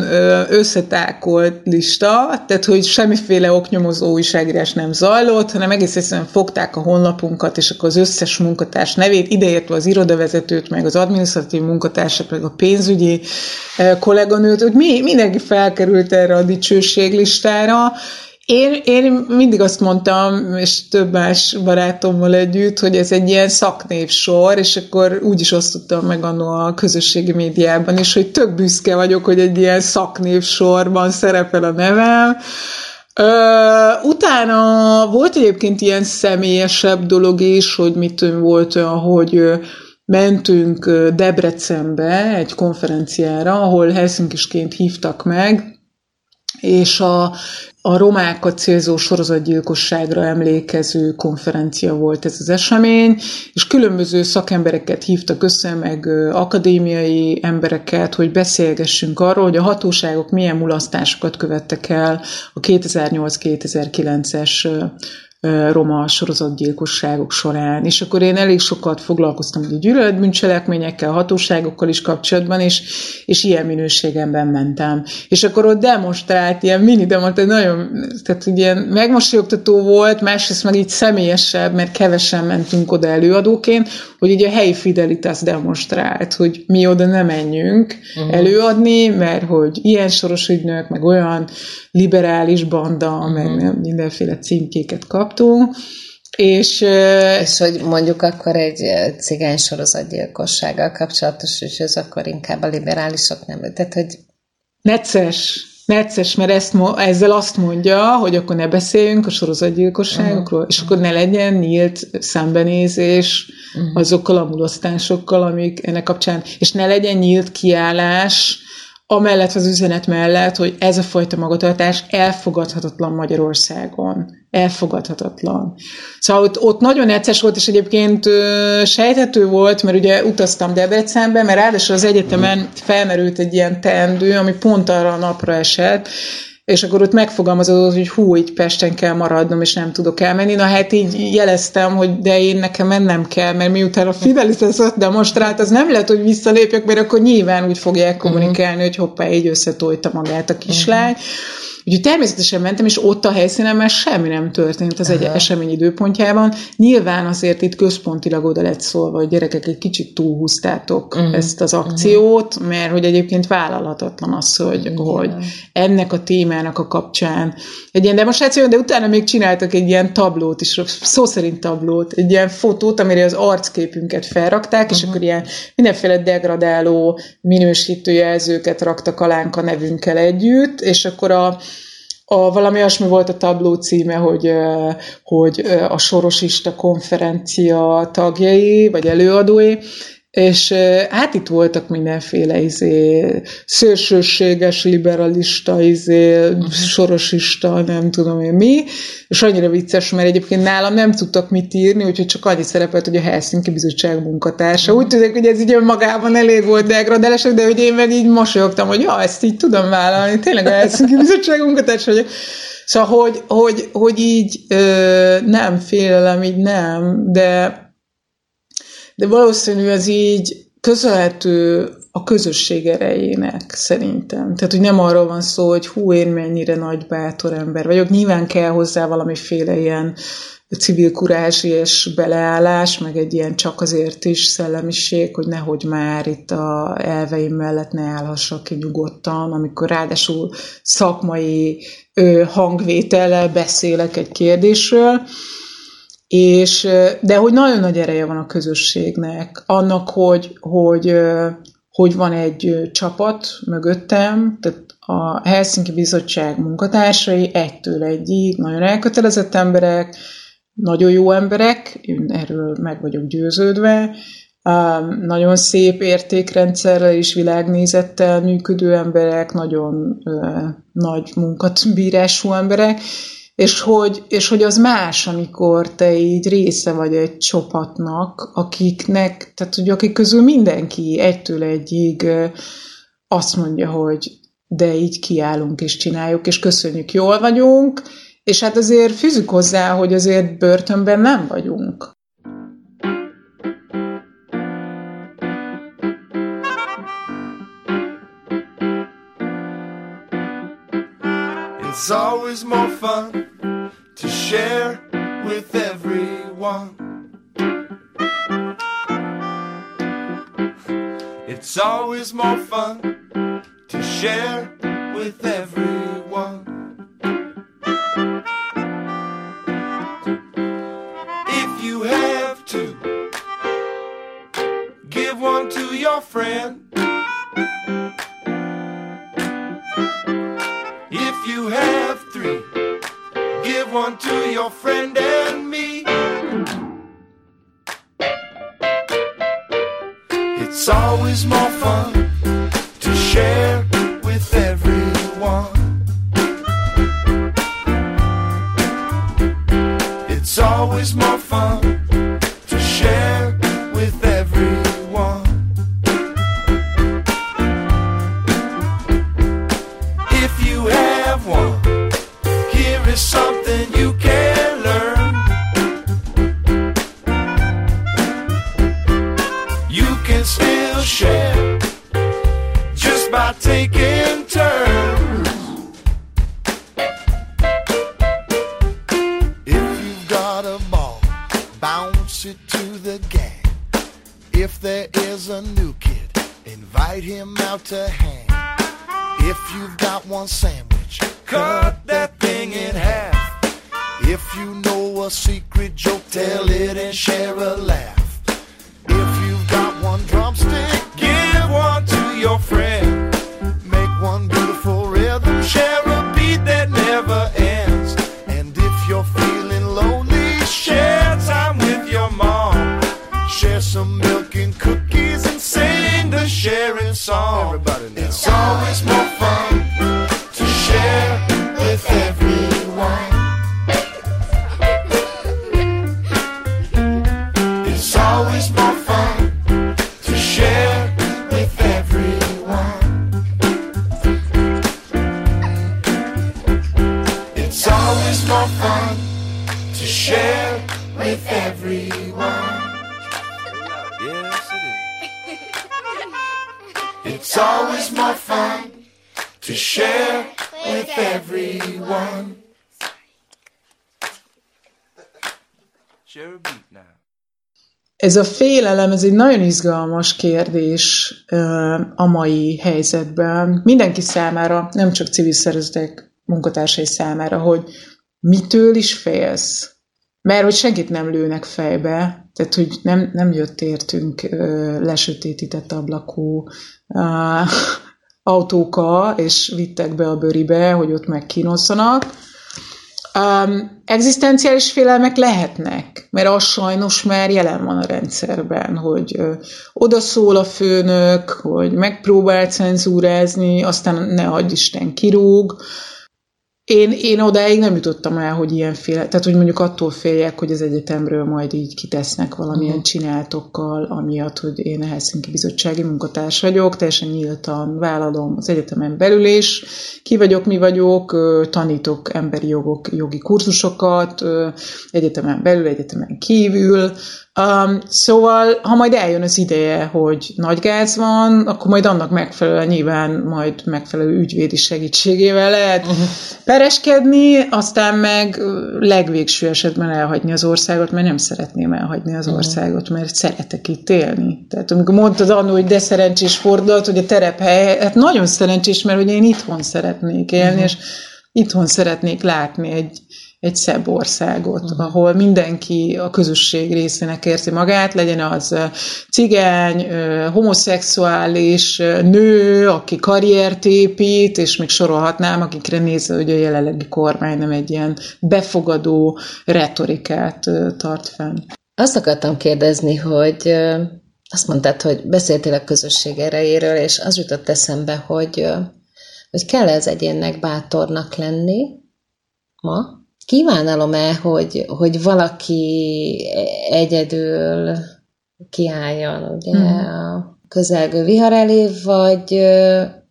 összetákolt lista, tehát hogy semmiféle oknyomozó újságírás nem zajlott, hanem egész egyszerűen fogták a honlapunkat, és akkor az összes munkatárs nevét, ideértve az irodavezetőt, meg az adminisztratív munkatársat, meg a pénzügyi kolléganőt, hogy mi, mindenki felkerült erre a dicsőséglistára, én, én mindig azt mondtam, és több más barátommal együtt, hogy ez egy ilyen szaknévsor, és akkor úgy is osztottam meg annó a közösségi médiában is, hogy tök büszke vagyok, hogy egy ilyen szaknévsorban szerepel a nevem. Ö, utána volt egyébként ilyen személyesebb dolog is, hogy mit volt olyan, hogy mentünk Debrecenbe egy konferenciára, ahol Helsinkisként hívtak meg, és a a romákat célzó sorozatgyilkosságra emlékező konferencia volt ez az esemény, és különböző szakembereket hívtak össze, meg akadémiai embereket, hogy beszélgessünk arról, hogy a hatóságok milyen mulasztásokat követtek el a 2008-2009-es roma sorozatgyilkosságok során. És akkor én elég sokat foglalkoztam a gyűlöletbűncselekményekkel, hatóságokkal is kapcsolatban, és, és ilyen minőségemben mentem. És akkor ott demonstrált, ilyen mini demonstrált, nagyon, tehát ilyen megmosolyogtató volt, másrészt meg így személyesebb, mert kevesen mentünk oda előadóként, hogy ugye a helyi Fidelitas demonstrált, hogy mi oda nem menjünk uh-huh. előadni, mert hogy ilyen soros ügynök, meg olyan liberális banda, uh-huh. meg mindenféle címkéket kaptunk, és, és hogy mondjuk akkor egy cigány sorozatgyilkossággal kapcsolatos, és ez akkor inkább a liberálisok nem. Tehát, hogy... Necces, necces, mert ezt, ezzel azt mondja, hogy akkor ne beszéljünk a sorozatgyilkosságokról, uh-huh. és akkor ne legyen nyílt szembenézés uh-huh. azokkal a mulasztásokkal, amik ennek kapcsán, és ne legyen nyílt kiállás amellett az üzenet mellett, hogy ez a fajta magatartás elfogadhatatlan Magyarországon. Elfogadhatatlan. Szóval ott, ott nagyon necces volt, és egyébként ö, sejthető volt, mert ugye utaztam Debrecenbe, mert ráadásul az egyetemen felmerült egy ilyen teendő, ami pont arra a napra esett, és akkor ott megfogalmazódott, hogy hú, így Pesten kell maradnom, és nem tudok elmenni. Na hát így jeleztem, hogy de én nekem mennem kell, mert miután a Fidelis ott demonstrált, az nem lehet, hogy visszalépjek, mert akkor nyilván úgy fogják kommunikálni, uh-huh. hogy hoppá, így összetolta magát a kislány. Uh-huh. Úgyhogy természetesen mentem, és ott a helyszínen már semmi nem történt az egy esemény időpontjában. Nyilván azért itt központilag oda lett szólva, hogy gyerekek, egy kicsit túlhúztátok uh-huh. ezt az akciót, uh-huh. mert hogy egyébként vállalhatatlan az, hogy, uh-huh. hogy ennek a témának a kapcsán egy ilyen demonstráció, de utána még csináltak egy ilyen tablót is, szó szerint tablót, egy ilyen fotót, amire az arcképünket felrakták, uh-huh. és akkor ilyen mindenféle degradáló minősítőjelzőket raktak alánk a nevünkkel együtt, és akkor a a, valami olyasmi volt a tabló címe, hogy, hogy a Sorosista konferencia tagjai, vagy előadói, és hát itt voltak mindenféle izé, szélsőséges, liberalista, izé, uh-huh. sorosista, nem tudom én mi, és annyira vicces, mert egyébként nálam nem tudtak mit írni, úgyhogy csak annyi szerepelt, hogy a Helsinki Bizottság munkatársa. Uh-huh. Úgy tudják, hogy ez így magában elég volt degradálások, de hogy én meg így mosolyogtam, hogy ja, ezt így tudom vállalni, tényleg a Helsinki Bizottság munkatársa vagyok. Szóval, hogy, hogy, hogy így ö, nem félelem, így nem, de de valószínű ez így köszönhető a közösség erejének szerintem. Tehát, hogy nem arról van szó, hogy hú, én mennyire nagy bátor ember vagyok. Nyilván kell hozzá valamiféle ilyen civil kurázs és beleállás, meg egy ilyen csak azért is szellemiség, hogy nehogy már itt a elveim mellett ne állhassak ki nyugodtan, amikor ráadásul szakmai ö, hangvétellel beszélek egy kérdésről. És, de hogy nagyon nagy ereje van a közösségnek, annak, hogy, hogy, hogy van egy csapat mögöttem, tehát a Helsinki Bizottság munkatársai egytől egyig nagyon elkötelezett emberek, nagyon jó emberek, én erről meg vagyok győződve, nagyon szép értékrendszerrel és világnézettel működő emberek, nagyon nagy munkatbírású emberek, és hogy, és hogy az más, amikor te így része vagy egy csapatnak, akiknek, tehát hogy akik közül mindenki egytől egyig azt mondja, hogy de így kiállunk és csináljuk, és köszönjük, jól vagyunk, és hát azért fűzük hozzá, hogy azért börtönben nem vagyunk. It's always more fun to share with everyone. It's always more fun to share with everyone. Laugh. Ez a félelem, ez egy nagyon izgalmas kérdés a mai helyzetben. Mindenki számára, nem csak civil szervezetek munkatársai számára, hogy mitől is félsz. Mert hogy senkit nem lőnek fejbe, tehát hogy nem, nem jött értünk lesötétített ablakú autóka, és vittek be a bőribe, hogy ott megkínozzanak. Um, egzisztenciális félelmek lehetnek, mert az sajnos már jelen van a rendszerben, hogy ö, odaszól a főnök, hogy megpróbál cenzúrázni, aztán ne adj Isten kirúg. Én, én odáig nem jutottam el, hogy ilyen fél, tehát hogy mondjuk attól féljek, hogy az egyetemről majd így kitesznek valamilyen uh-huh. csináltokkal, amiatt, hogy én a Helsinki Bizottsági munkatárs vagyok, teljesen nyíltan vállalom az egyetemen belül is, ki vagyok, mi vagyok, tanítok emberi jogok, jogi kurzusokat, egyetemen belül, egyetemen kívül, Um, szóval, ha majd eljön az ideje, hogy nagy gáz van, akkor majd annak megfelelően nyilván majd megfelelő ügyvédi segítségével lehet uh-huh. pereskedni, aztán meg legvégső esetben elhagyni az országot, mert nem szeretném elhagyni az Mhm. országot, mert szeretek itt élni. Tehát amikor mondtad annól, hogy de szerencsés fordulat, hogy a terephely, hát nagyon szerencsés, mert hogy én itthon szeretnék élni, Mhm. és itthon szeretnék látni egy, egy szebb országot, uh-huh. ahol mindenki a közösség részének érzi magát, legyen az cigány, homoszexuális, nő, aki karriert épít, és még sorolhatnám, akikre nézve, hogy a jelenlegi kormány nem egy ilyen befogadó retorikát tart fenn. Azt akartam kérdezni, hogy azt mondtad, hogy beszéltél a közösség erejéről, és az jutott eszembe, hogy, hogy kell az egyénnek bátornak lenni ma? Kívánalom-e, hogy, hogy valaki egyedül kiálljon ugye, Mhm. a közelgő vihar elé, vagy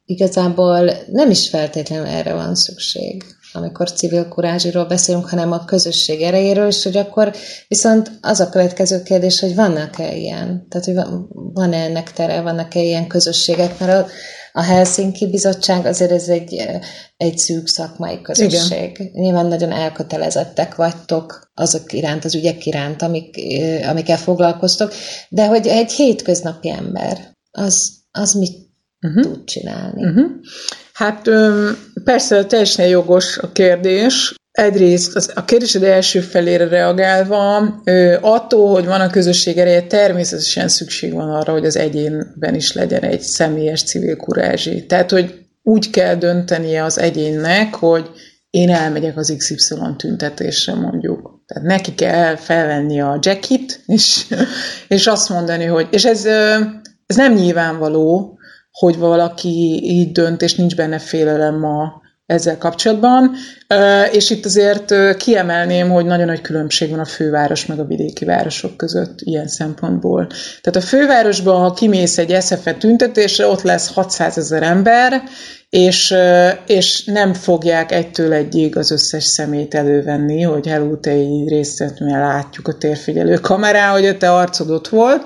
igazából nem is feltétlenül erre van szükség, amikor civil kurázsiról beszélünk, hanem a közösség erejéről, és hogy akkor viszont az a következő kérdés, hogy vannak-e ilyen, tehát hogy van- van-e ennek tere, vannak-e ilyen közösségek, mert a, Helsinki Bizottság azért ez egy, ö, egy szűk szakmai közösség. Igen. Nyilván nagyon elkötelezettek vagytok azok iránt, az ügyek iránt, amik, ö, amikkel foglalkoztok, de hogy egy hétköznapi ember, az, az mit Uh-huh. tud csinálni? Uh-huh. Hát persze teljesen jogos a kérdés. Egyrészt az, a kérdésed első felére reagálva, attól, hogy van a közösség ereje, természetesen szükség van arra, hogy az egyénben is legyen egy személyes civil kurázsi. Tehát, hogy úgy kell döntenie az egyénnek, hogy én elmegyek az XY tüntetésre mondjuk. Tehát neki kell felvenni a jackit, és, és azt mondani, hogy... És ez, ez nem nyilvánvaló, hogy valaki így dönt, és nincs benne félelem ma ezzel kapcsolatban. És itt azért kiemelném, hogy nagyon nagy különbség van a főváros meg a vidéki városok között ilyen szempontból. Tehát a fővárosban, ha kimész egy SZFE tüntetésre, ott lesz 600 ezer ember, és, és nem fogják egytől egyig az összes szemét elővenni, hogy hello, te így részt látjuk a térfigyelő kamerán, hogy a te arcod ott volt,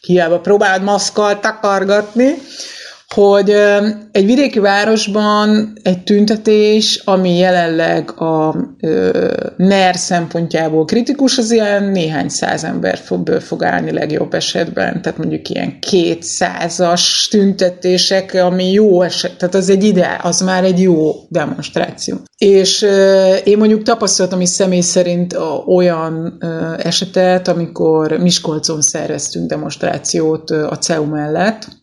hiába próbálod maszkal takargatni, hogy egy vidéki városban egy tüntetés, ami jelenleg a NER szempontjából kritikus, az ilyen néhány száz ember fog, fog állni legjobb esetben, tehát mondjuk ilyen kétszázas tüntetések, ami jó eset, tehát az egy ide, az már egy jó demonstráció. És én mondjuk tapasztaltam is személy szerint olyan esetet, amikor Miskolcon szerveztünk demonstrációt a CEU mellett,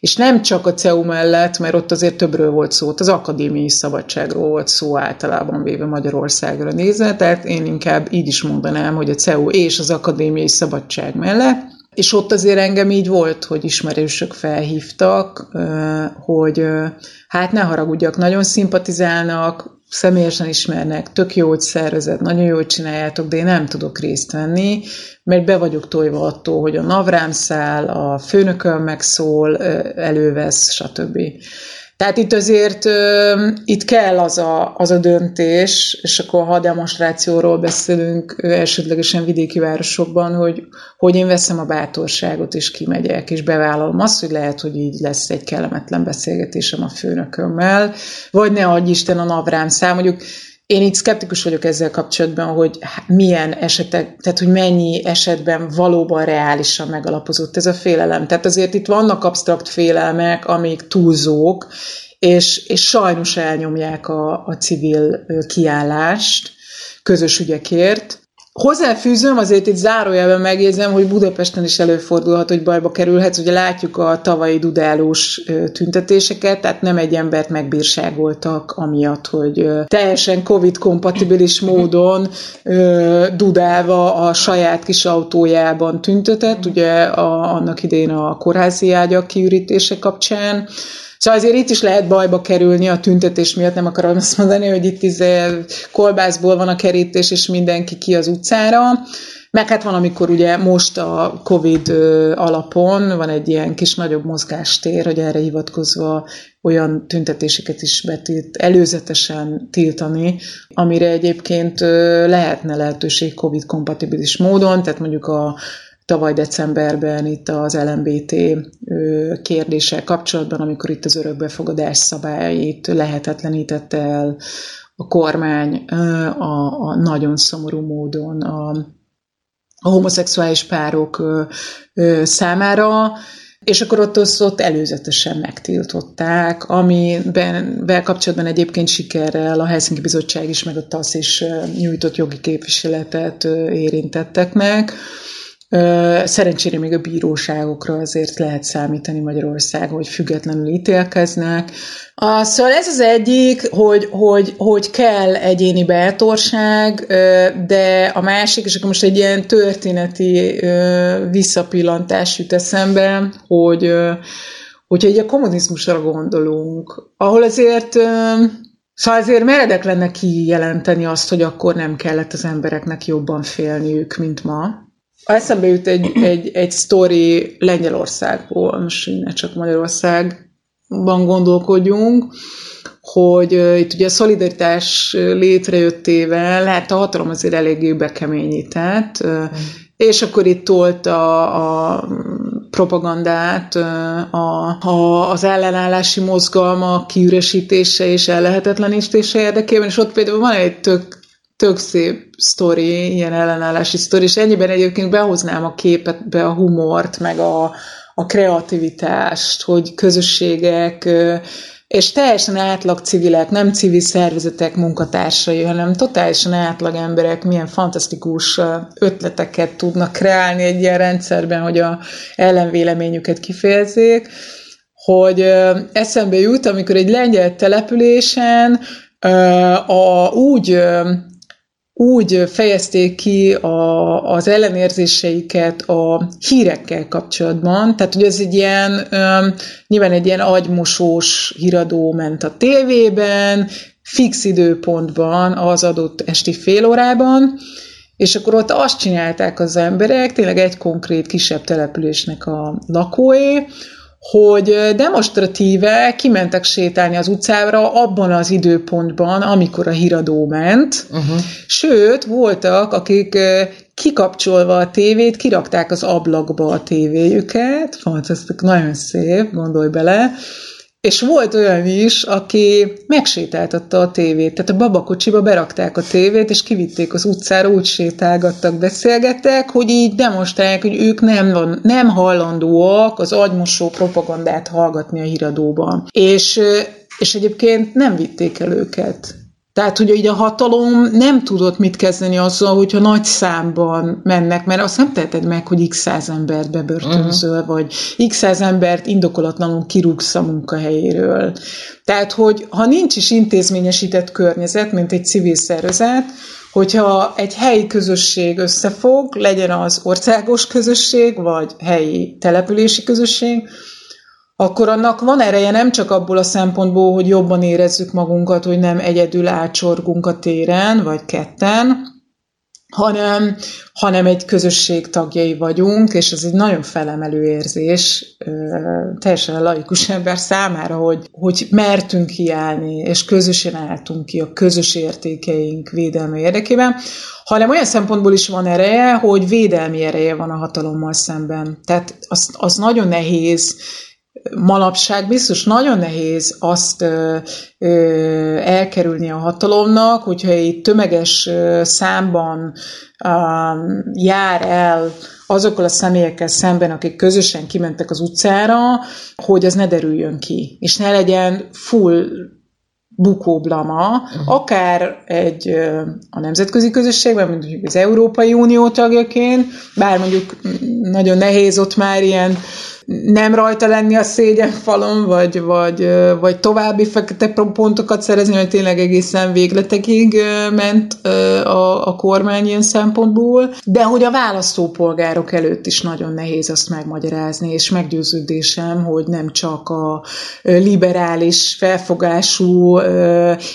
és nem csak a CEU mellett, mert ott azért többről volt szó, az akadémiai szabadságról volt szó általában véve Magyarországra nézve, tehát én inkább így is mondanám, hogy a CEU és az akadémiai szabadság mellett, és ott azért engem így volt, hogy ismerősök felhívtak, hogy hát ne haragudjak, nagyon szimpatizálnak, személyesen ismernek, tök jó, hogy szervezet, nagyon jó, hogy csináljátok, de én nem tudok részt venni, mert be vagyok tojva attól, hogy a navrám száll, a főnököm megszól, elővesz, stb. Tehát itt azért itt kell az a, az a döntés, és akkor ha demonstrációról beszélünk elsődlegesen vidéki városokban, hogy, hogy én veszem a bátorságot, és kimegyek, és bevállalom. Azt, hogy lehet, hogy így lesz egy kellemetlen beszélgetésem a főnökömmel, vagy ne adj Isten a navrám szám, mondjuk én itt szkeptikus vagyok ezzel kapcsolatban, hogy milyen esetek, tehát hogy mennyi esetben valóban reálisan megalapozott ez a félelem. Tehát azért itt vannak absztrakt félelmek, amik túlzók, és, és sajnos elnyomják a, a civil kiállást közös ügyekért, Hozzáfűzöm, azért itt zárójelben megjegyzem, hogy Budapesten is előfordulhat, hogy bajba kerülhetsz. Ugye látjuk a tavalyi dudálós tüntetéseket, tehát nem egy embert megbírságoltak amiatt, hogy teljesen Covid-kompatibilis módon dudálva a saját kis autójában tüntetett, ugye a, annak idén a kórházi ágyak kiürítése kapcsán. Szóval azért itt is lehet bajba kerülni a tüntetés miatt, nem akarom azt mondani, hogy itt izé kolbászból van a kerítés, és mindenki ki az utcára. Meg hát van, amikor ugye most a Covid alapon van egy ilyen kis nagyobb mozgástér, hogy erre hivatkozva olyan tüntetéseket is betilt, előzetesen tiltani, amire egyébként lehetne lehetőség Covid-kompatibilis módon, tehát mondjuk a tavaly decemberben itt az LMBT kérdéssel kapcsolatban, amikor itt az örökbefogadás szabályait lehetetlenítette el a kormány a, a nagyon szomorú módon a, a homoszexuális párok számára, és akkor ott, ott előzetesen megtiltották, amiben kapcsolatban egyébként sikerrel a Helsinki Bizottság is, meg a TASZ is nyújtott jogi képviseletet érintetteknek. Szerencsére még a bíróságokra azért lehet számítani Magyarországon, hogy függetlenül ítélkeznek. A, szóval ez az egyik, hogy, hogy, hogy kell egyéni bátorság, de a másik, és akkor most egy ilyen történeti visszapillantás jut eszembe, hogy hogyha egy a kommunizmusra gondolunk, ahol azért Szóval azért meredek lenne kijelenteni azt, hogy akkor nem kellett az embereknek jobban félniük, mint ma. Eszembe jut egy, egy, egy sztori Lengyelországból, most ne csak Magyarországban gondolkodjunk, hogy itt ugye a szolidaritás létrejöttével, lehet a hatalom azért eléggé bekeményített, és akkor itt tolt a, a propagandát, a, a, az ellenállási mozgalma kiüresítése és ellehetetlenítése érdekében, és ott például van egy tök tök szép sztori, ilyen ellenállási sztori, és ennyiben egyébként behoznám a képet, be a humort, meg a, a kreativitást, hogy közösségek, és teljesen átlag civilek, nem civil szervezetek munkatársai, hanem totálisan átlag emberek milyen fantasztikus ötleteket tudnak kreálni egy ilyen rendszerben, hogy a ellenvéleményüket kifejezzék, hogy eszembe jut, amikor egy lengyel településen a, úgy úgy fejezték ki a, az ellenérzéseiket a hírekkel kapcsolatban, tehát hogy ez egy ilyen, nyilván egy ilyen agymosós híradó ment a tévében, fix időpontban az adott esti fél órában, és akkor ott azt csinálták az emberek, tényleg egy konkrét kisebb településnek a lakói, hogy demonstratíve kimentek sétálni az utcára abban az időpontban, amikor a híradó ment, uh-huh. sőt, voltak, akik kikapcsolva a tévét, kirakták az ablakba a tévéjüket, fantasztik, nagyon szép, gondolj bele, és volt olyan is, aki megsétáltatta a tévét. Tehát a babakocsiba berakták a tévét, és kivitték az utcára, úgy sétálgattak, beszélgettek, hogy így demonstrálják, hogy ők nem, van, nem hallandóak az agymosó propagandát hallgatni a híradóban. És, és egyébként nem vitték el őket. Tehát, hogy így a hatalom nem tudott mit kezdeni azzal, hogyha nagy számban mennek, mert azt nem teheted meg, hogy x száz embert bebörtönzöl, uh-huh. vagy x száz embert indokolatlanul kirúgsz a munkahelyéről. Tehát, hogy ha nincs is intézményesített környezet, mint egy civil szervezet, hogyha egy helyi közösség összefog, legyen az országos közösség, vagy helyi települési közösség, akkor annak van ereje nem csak abból a szempontból, hogy jobban érezzük magunkat, hogy nem egyedül átsorgunk a téren, vagy ketten, hanem, hanem egy közösség tagjai vagyunk, és ez egy nagyon felemelő érzés teljesen laikus ember számára, hogy, hogy mertünk kiállni, és közösen álltunk ki a közös értékeink védelme érdekében, hanem olyan szempontból is van ereje, hogy védelmi ereje van a hatalommal szemben. Tehát az, az nagyon nehéz manapság biztos nagyon nehéz azt ö, ö, elkerülni a hatalomnak, hogyha egy tömeges ö, számban ö, jár el azokkal a személyekkel szemben, akik közösen kimentek az utcára, hogy az ne derüljön ki, és ne legyen full bukóblama, uh-huh. akár egy a nemzetközi közösségben, mondjuk az Európai Unió tagjaként, bár mondjuk nagyon nehéz ott már ilyen nem rajta lenni a szégyenfalon, vagy, vagy, vagy további fekete pontokat szerezni, hogy tényleg egészen végletekig ment a, a kormány ilyen szempontból, de hogy a választópolgárok előtt is nagyon nehéz azt megmagyarázni, és meggyőződésem, hogy nem csak a liberális felfogású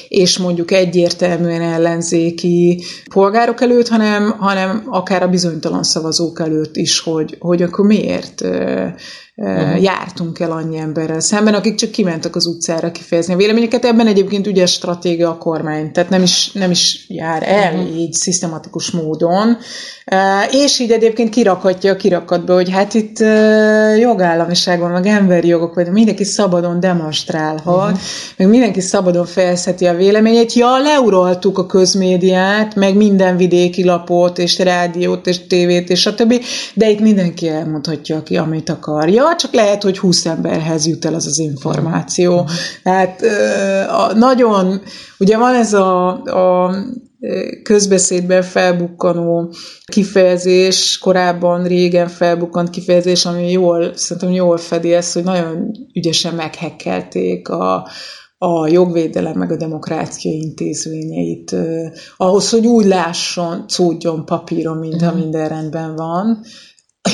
és mondjuk egyértelműen ellenzéki polgárok előtt, hanem, hanem akár a bizonytalan szavazók előtt is, hogy, hogy akkor miért uh-huh. jártunk el annyi emberrel szemben, akik csak kimentek az utcára kifejezni a véleményeket. Ebben egyébként ügyes stratégia a kormány, tehát nem is, nem is jár el uh-huh. így szisztematikus módon, és így egyébként kirakhatja a kirakatba, hogy hát itt jogállamiság van, meg emberi jogok, vagy mindenki szabadon demonstrálhat, uh-huh. meg mindenki szabadon fejezheti a véleményét. Ja, leuraltuk a közmédiát, meg minden vidéki lapot, és rádiót, és tévét, és a többi, de itt mindenki elmondhatja, ki amit akarja, csak lehet, hogy 20 emberhez jut el az az információ. Tehát nagyon, ugye van ez a, a közbeszédben felbukkanó kifejezés, korábban régen felbukkant kifejezés, ami jól, szerintem jól fedi ezt, hogy nagyon ügyesen meghekkelték a, a jogvédelem meg a demokrácia intézményeit, eh, ahhoz, hogy úgy lásson, szúdjon papíron, mint ha mhm. minden rendben van.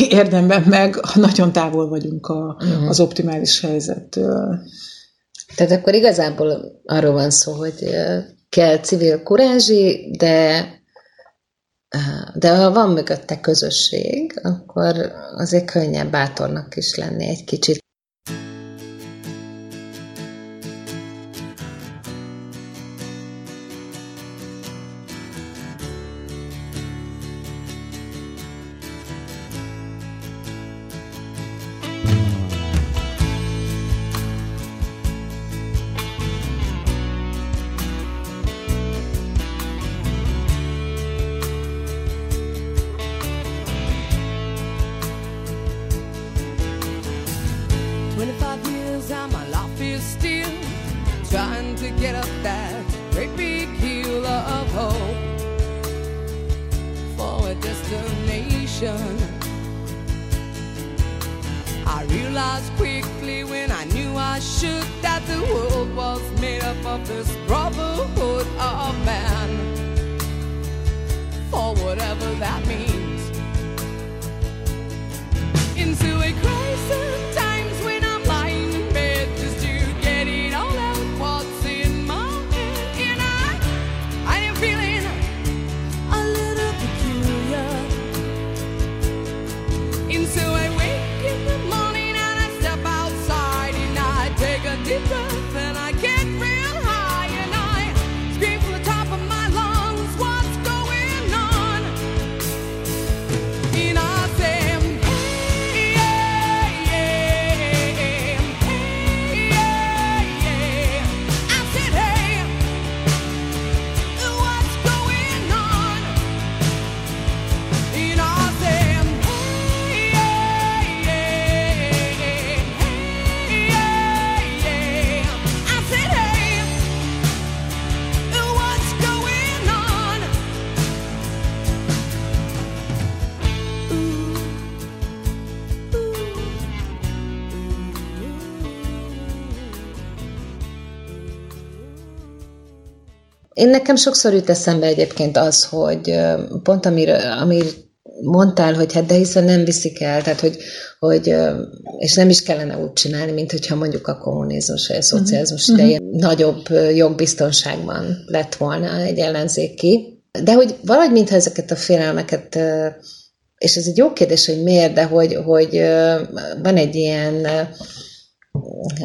Érdemben meg nagyon távol vagyunk a, uh-huh. az optimális helyzettől. Tehát akkor igazából arról van szó, hogy kell civil kurázsi, de de ha van mögötte közösség, akkor azért könnyebb bátornak is lenni egy kicsit. Én nekem sokszor jut eszembe egyébként az, hogy pont amire, amir mondtál, hogy hát de hiszen nem viszik el, tehát hogy, hogy és nem is kellene úgy csinálni, mint hogyha mondjuk a kommunizmus vagy a szocializmus uh-huh. idején nagyobb jogbiztonságban lett volna egy ellenzéki. De hogy valahogy mintha ezeket a félelmeket és ez egy jó kérdés, hogy miért, de hogy, hogy van egy ilyen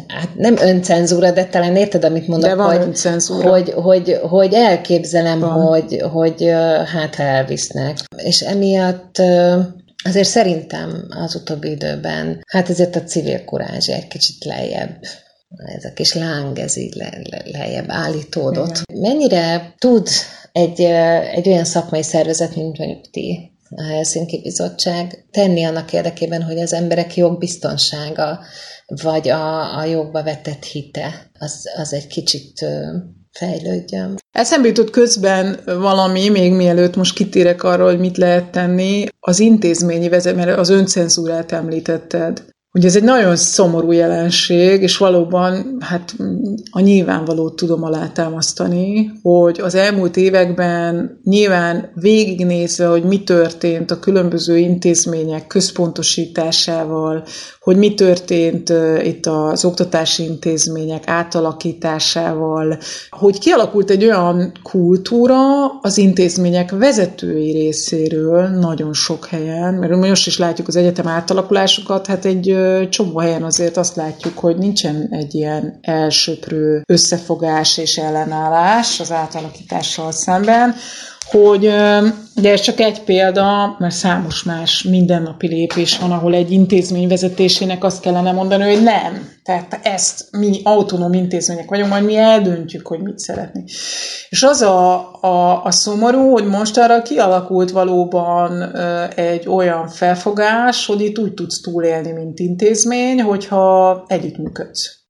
hát nem öncenzúra, de talán érted, amit mondok, de van hogy, öncenzúra. hogy, hogy, hogy elképzelem, hogy, hogy hát ha elvisznek. És emiatt azért szerintem az utóbbi időben, hát ezért a civil kurázs egy kicsit lejjebb ez a kis láng, ez így le, le, lejjebb állítódott. Igen. Mennyire tud egy, egy olyan szakmai szervezet, mint mondjuk ti, a Helsinki Bizottság tenni annak érdekében, hogy az emberek jogbiztonsága vagy a, a jogba vetett hite az, az egy kicsit fejlődjön. Eszembe jutott közben valami, még mielőtt most kitérek arról, hogy mit lehet tenni, az intézményi vezet, mert az öncenzúrát említetted. Ugye ez egy nagyon szomorú jelenség, és valóban hát a nyilvánvalót tudom alátámasztani, hogy az elmúlt években nyilván végignézve, hogy mi történt a különböző intézmények központosításával, hogy mi történt itt az oktatási intézmények átalakításával, hogy kialakult egy olyan kultúra az intézmények vezetői részéről nagyon sok helyen, mert most is látjuk az egyetem átalakulásokat, hát egy csomó helyen azért azt látjuk, hogy nincsen egy ilyen elsőprő összefogás és ellenállás az átalakítással szemben, hogy de ez csak egy példa, mert számos más mindennapi lépés van, ahol egy intézmény vezetésének azt kellene mondani, hogy nem. Tehát ezt mi autonóm intézmények vagyunk, majd mi eldöntjük, hogy mit szeretnénk. És az a, a, a szomorú, hogy most arra kialakult valóban egy olyan felfogás, hogy itt úgy tudsz túlélni, mint intézmény, hogyha együttműködsz